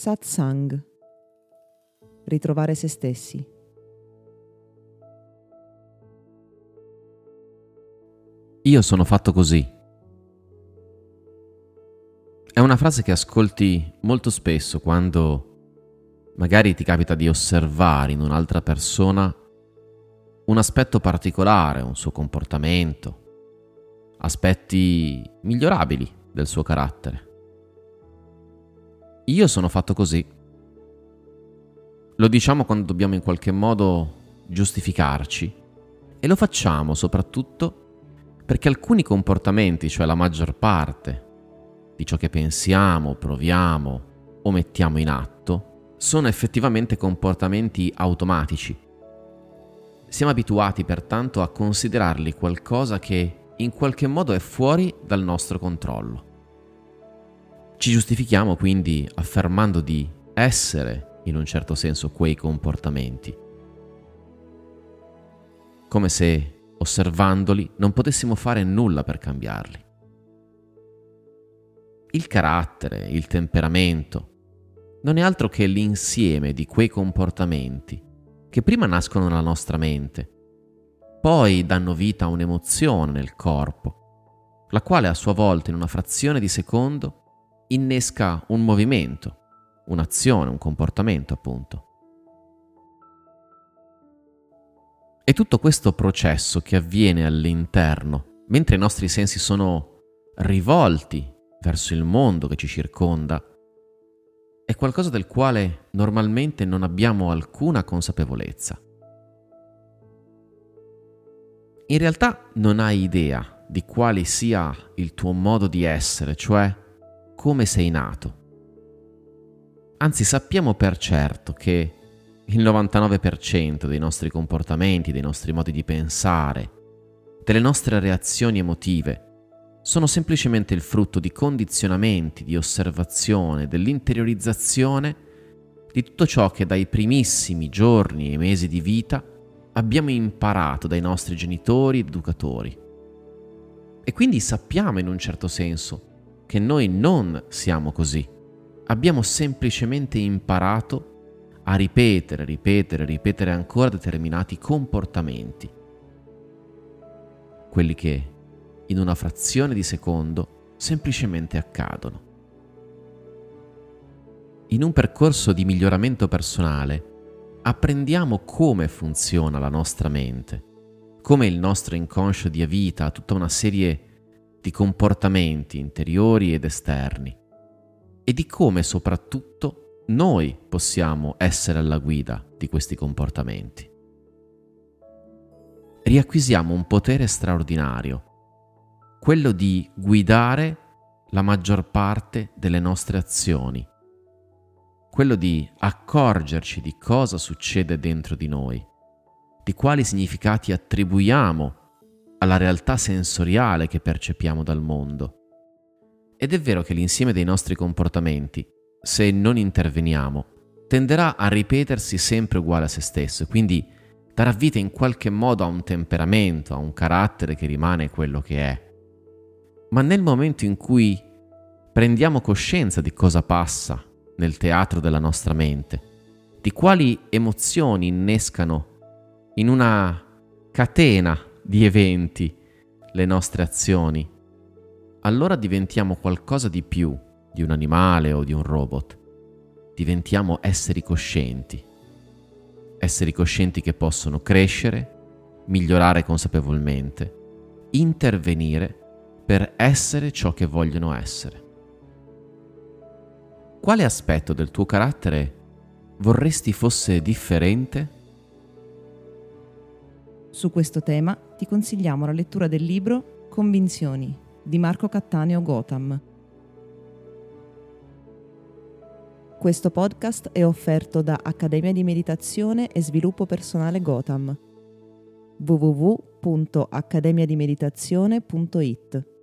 Satsang. Ritrovare se stessi. Io sono fatto così. È una frase che ascolti molto spesso quando magari ti capita di osservare in un'altra persona un aspetto particolare, un suo comportamento, aspetti migliorabili del suo carattere. Io sono fatto così. Lo diciamo quando dobbiamo in qualche modo giustificarci e lo facciamo soprattutto perché alcuni comportamenti, cioè la maggior parte di ciò che pensiamo, proviamo o mettiamo in atto, sono effettivamente comportamenti automatici. Siamo abituati pertanto a considerarli qualcosa che in qualche modo è fuori dal nostro controllo. Ci giustifichiamo quindi affermando di essere, in un certo senso, quei comportamenti. Come se, osservandoli, non potessimo fare nulla per cambiarli. Il carattere, il temperamento, non è altro che l'insieme di quei comportamenti che prima nascono nella nostra mente, poi danno vita a un'emozione nel corpo, la quale a sua volta in una frazione di secondo innesca un movimento, un'azione, un comportamento appunto. E tutto questo processo che avviene all'interno, mentre i nostri sensi sono rivolti verso il mondo che ci circonda, è qualcosa del quale normalmente non abbiamo alcuna consapevolezza. In realtà non hai idea di quale sia il tuo modo di essere, cioè come sei nato. Anzi, sappiamo per certo che il 99% dei nostri comportamenti, dei nostri modi di pensare, delle nostre reazioni emotive, sono semplicemente il frutto di condizionamenti, di osservazione, dell'interiorizzazione di tutto ciò che dai primissimi giorni e mesi di vita abbiamo imparato dai nostri genitori ed educatori. E quindi sappiamo in un certo senso che noi non siamo così. Abbiamo semplicemente imparato a ripetere, ripetere, ripetere ancora determinati comportamenti. Quelli che in una frazione di secondo semplicemente accadono. In un percorso di miglioramento personale apprendiamo come funziona la nostra mente, come il nostro inconscio dia vita a tutta una serie di comportamenti interiori ed esterni e di come soprattutto noi possiamo essere alla guida di questi comportamenti. Riacquisiamo un potere straordinario, quello di guidare la maggior parte delle nostre azioni, quello di accorgerci di cosa succede dentro di noi, di quali significati attribuiamo alla realtà sensoriale che percepiamo dal mondo. Ed è vero che l'insieme dei nostri comportamenti, se non interveniamo, tenderà a ripetersi sempre uguale a se stesso, quindi darà vita in qualche modo a un temperamento, a un carattere che rimane quello che è. Ma nel momento in cui prendiamo coscienza di cosa passa nel teatro della nostra mente, di quali emozioni innescano in una catena di eventi le nostre azioni, allora diventiamo qualcosa di più di un animale o di un robot. Diventiamo esseri coscienti. Esseri coscienti che possono crescere, migliorare consapevolmente, intervenire per essere ciò che vogliono essere. Quale aspetto del tuo carattere vorresti fosse differente su questo tema ti consigliamo la lettura del libro Convinzioni di Marco Cattaneo Gotham. Questo podcast è offerto da Accademia di Meditazione e Sviluppo Personale Gotham www.accademiadimeditazione.it